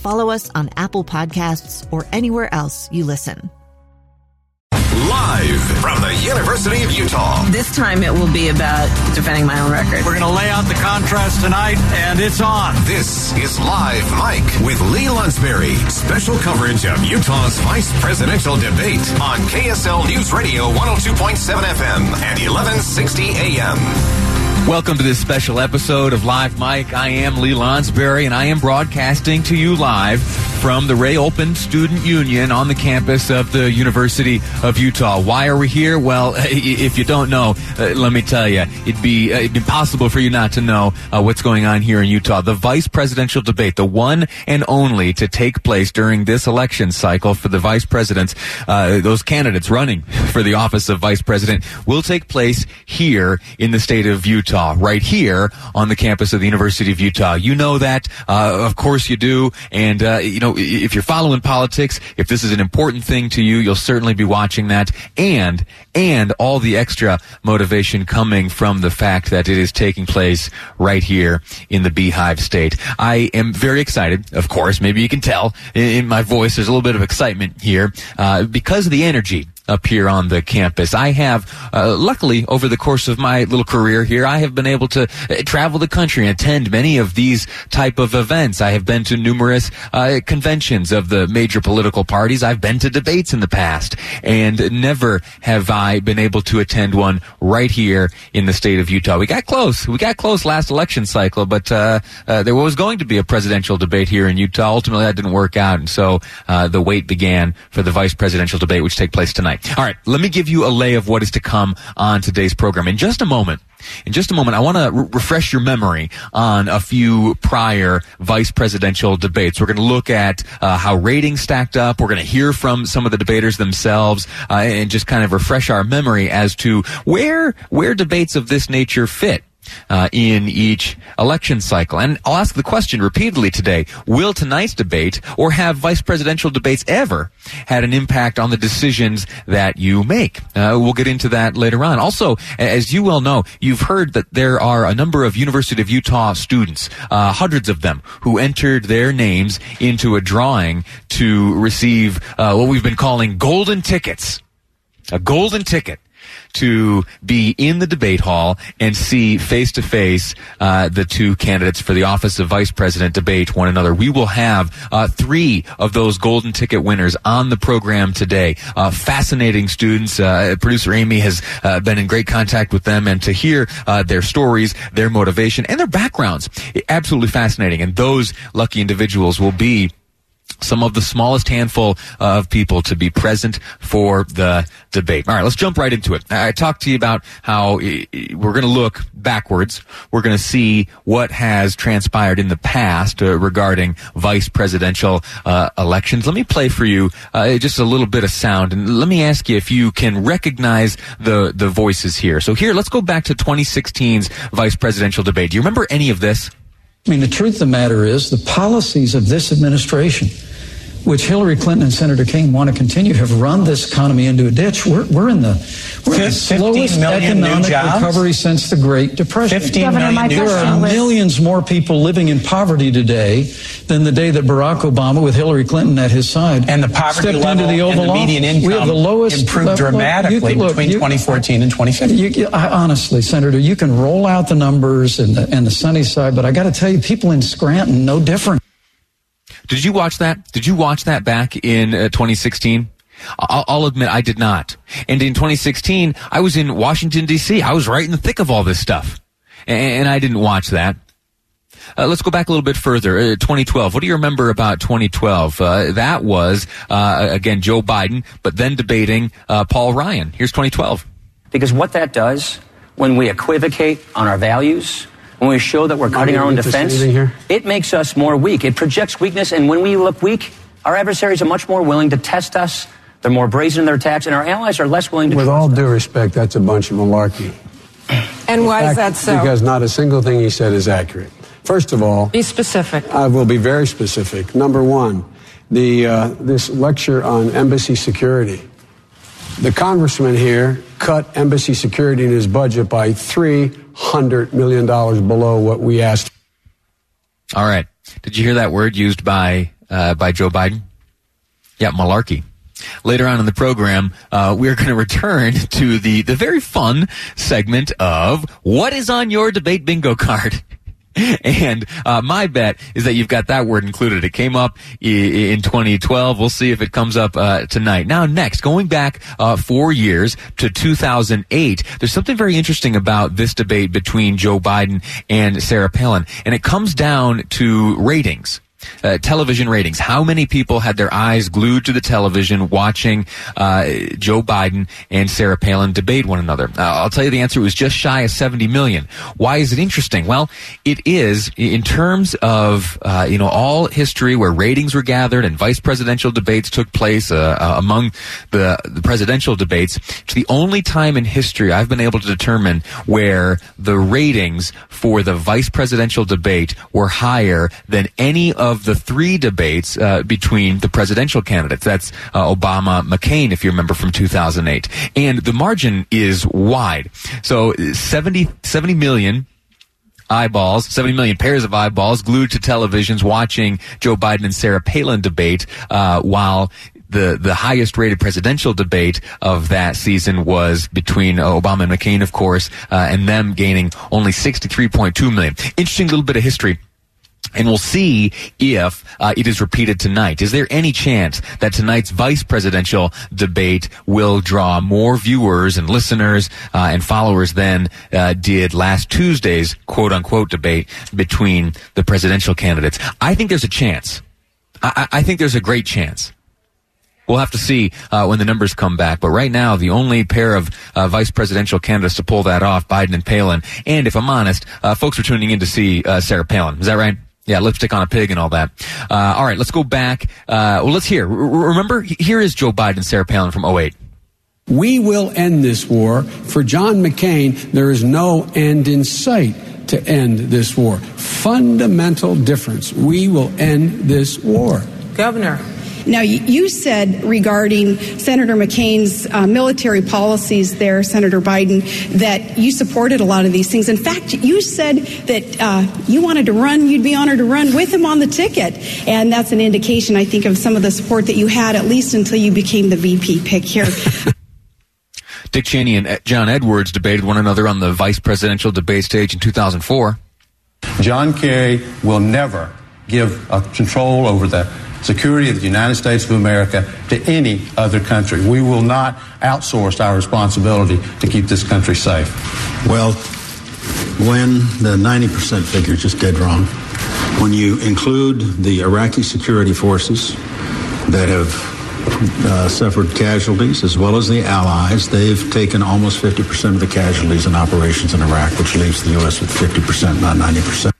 follow us on Apple Podcasts, or anywhere else you listen. Live from the University of Utah. This time it will be about defending my own record. We're going to lay out the contrast tonight, and it's on. This is Live Mic with Lee Lonsberry. Special coverage of Utah's vice presidential debate on KSL News Radio 102.7 FM and 1160 AM. Welcome to this special episode of Live Mic. I am Lee Lonsberry, and I am broadcasting to you live from the Ray Olpin Student Union on the campus of the University of Utah. Why are we here? Well, if you don't know, uh, let me tell you, it'd be, uh, impossible for you not to know uh, what's going on here in Utah. The vice presidential debate, the one and only to take place during this election cycle for the vice presidents, uh, those candidates running for the office of vice president, will take place here in the state of Utah. Utah, right here on the campus of the University of Utah. You know that, uh, of course you do. And, uh, you know, if you're following politics, if this is an important thing to you, you'll certainly be watching that. And, and all the extra motivation coming from the fact that it is taking place right here in the Beehive State. I am very excited, of course. Maybe you can tell in my voice, there's a little bit of excitement here, uh, because of the energy up here on the campus. I have, uh, luckily, over the course of my little career here, I have been able to uh, travel the country and attend many of these type of events. I have been to numerous uh, conventions of the major political parties. I've been to debates in the past, and never have I been able to attend one right here in the state of Utah. We got close. We got close last election cycle, but uh, uh, there was going to be a presidential debate here in Utah. Ultimately, that didn't work out, and so uh, the wait began for the vice presidential debate, which take place tonight. All right, let me give you a lay of what is to come on today's program. In just a moment, in just a moment, I want to re- refresh your memory on a few prior vice presidential debates. We're going to look at uh, how ratings stacked up. We're going to hear from some of the debaters themselves, uh, and just kind of refresh our memory as to where where debates of this nature fit uh, in each election cycle. And I'll ask the question repeatedly today, will tonight's debate or have vice presidential debates ever had an impact on the decisions that you make? Uh, we'll get into that later on. Also, as you well know, you've heard that there are a number of University of Utah students, uh, hundreds of them, who entered their names into a drawing to receive uh, what we've been calling golden tickets. A golden ticket to be in the debate hall and see face to face the two candidates for the office of vice president debate one another. We will have uh, three of those golden ticket winners on the program today. Uh, fascinating students. Uh, producer Amy has uh, been in great contact with them, and to hear uh, their stories, their motivation, and their backgrounds, absolutely fascinating. And those lucky individuals will be some of the smallest handful of people to be present for the debate. All right, let's jump right into it. I talked to you about how we're going to look backwards. We're going to see what has transpired in the past uh, regarding vice presidential uh, elections. Let me play for you uh, just a little bit of sound, and let me ask you if you can recognize the the voices here. So here, let's go back to 2016's vice presidential debate. Do you remember any of this? I mean, the truth of the matter is the policies of this administration, which Hillary Clinton and Senator Kaine want to continue, have run this economy into a ditch. We're, we're in the, we're in the slowest economic recovery since the Great Depression. 15 million new there are jobs. millions more people living in poverty today than the day that Barack Obama, with Hillary Clinton at his side, And the poverty stepped level into the and Oval the median Office. We have the lowest improved look, look, dramatically you- look, between you- 2014 and 2015. you, you- I, honestly, Senator, you can roll out the numbers and the, and the sunny side, but I got to tell you, people in Scranton, no different. Did you watch that? Did you watch that back in uh, 2016? I'll, admit I did not. And in 2016, I was in Washington D.C. I was right in the thick of all this stuff, and, and I didn't watch that. Uh, let's go back a little bit further. Uh, 2012. What do you remember about 2012? Uh, that was uh, again Joe Biden, but then debating uh, Paul Ryan. Here's 2012. Because what that does when we equivocate on our values, when we show that we're cutting our own defense, it makes us more weak. It projects weakness, and when we look weak, our adversaries are much more willing to test us. They're more brazen in their attacks, and our allies are less willing to. With all due respect, that's a bunch of malarkey. And why is that so? Because not a single thing he said is accurate. First of all, be specific. I will be very specific. Number one, the uh, this lecture on embassy security. The congressman here cut embassy security in his budget by three hundred million dollars below what we asked. All right. Did you hear that word used by uh, by Joe Biden? Yeah, malarkey. Later on in the program, uh, we're going to return to the the very fun segment of what is on your debate bingo card. And uh, my bet is that you've got that word included. It came up in 2012. We'll see if it comes up uh, tonight. Now, next, going back uh, four years to 2008, there's something very interesting about this debate between Joe Biden and Sarah Palin, and it comes down to ratings. Uh, television ratings. How many people had their eyes glued to the television watching uh, Joe Biden and Sarah Palin debate one another? Uh, I'll tell you the answer was just shy of 70 million. Why is it interesting? Well, it is in terms of uh, you know all history where ratings were gathered and vice presidential debates took place uh, uh, among the the presidential debates. It's the only time in history I've been able to determine where the ratings for the vice presidential debate were higher than any of of the three debates uh, between the presidential candidates. That's uh, Obama, McCain, if you remember from 2008. And the margin is wide. So 70, 70 million eyeballs, 70 million pairs of eyeballs glued to televisions watching Joe Biden and Sarah Palin debate, uh, while the the highest rated presidential debate of that season was between Obama and McCain, of course, uh, and them gaining only 63.2 million. Interesting little bit of history and we'll see if uh, it is repeated tonight. Is there any chance that tonight's vice presidential debate will draw more viewers and listeners uh, and followers than uh, did last Tuesday's quote unquote debate between the presidential candidates? I think there's a chance. I, I think there's a great chance. We'll have to see uh, when the numbers come back. But right now, the only pair of uh, vice presidential candidates to pull that off, Biden and Palin. And if I'm honest, uh, folks are tuning in to see uh, Sarah Palin. Is that right? Yeah, lipstick on a pig and all that. Uh, all right, let's go back. Uh, well, let's hear. R- remember, here is Joe Biden, Sarah Palin from 08. We will end this war. For John McCain, there is no end in sight to end this war. Fundamental difference. We will end this war. Governor. Now, you said regarding Senator McCain's uh, military policies there, Senator Biden, that you supported a lot of these things. In fact, you said that uh, you wanted to run, you'd be honored to run with him on the ticket. And that's an indication, I think, of some of the support that you had, at least until you became the VP pick here. Dick Cheney and John Edwards debated one another on the vice presidential debate stage in 2004. John Kerry will never give control over the security of the United States of America to any other country. We will not outsource our responsibility to keep this country safe. Well, when the 90% figure is just dead wrong, when you include the Iraqi security forces that have uh, suffered casualties as well as the allies. They've taken almost 50% of the casualties in operations in Iraq, which leaves the U.S. with 50%, not 90%.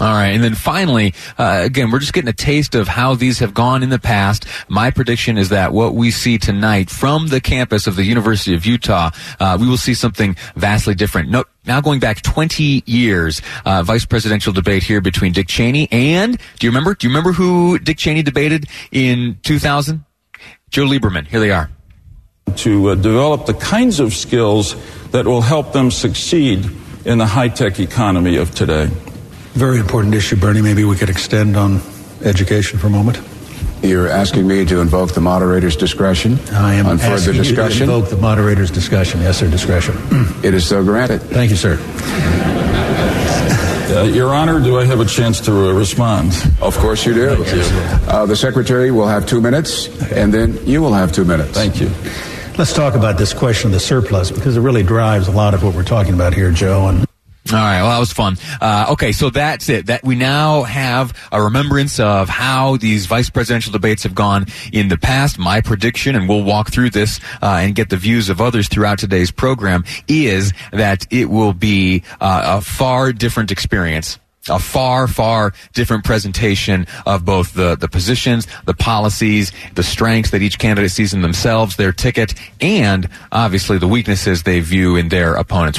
All right. And then finally, uh, again, we're just getting a taste of how these have gone in the past. My prediction is that what we see tonight from the campus of the University of Utah, uh, we will see something vastly different. No, now going back 20 years, uh, vice presidential debate here between Dick Cheney and, do you remember? Do you remember who Dick Cheney debated in 2000? Joe Lieberman. Here they are. To uh, develop the kinds of skills that will help them succeed in the high tech economy of today. Very important issue, Bernie. Maybe we could extend on education for a moment. You're asking me to invoke the moderator's discretion I am on further asking discussion. You to invoke the moderator's discussion. Yes, sir. Discretion. It is so granted. Thank you, sir. Uh, Your Honor, do I have a chance to uh, respond? Of course you do. Uh, the Secretary will have two minutes, and then you will have two minutes. Thank you. Let's talk about this question of the surplus because it really drives a lot of what we're talking about here, Joe. And all right, well, that was fun. Uh, okay, so that's it. That we now have a remembrance of how these vice presidential debates have gone in the past. My prediction, and we'll walk through this uh, and get the views of others throughout today's program, is that it will be uh, a far different experience a far, far different presentation of both the, the positions, the policies, the strengths that each candidate sees in themselves, their ticket, and obviously the weaknesses they view in their opponents.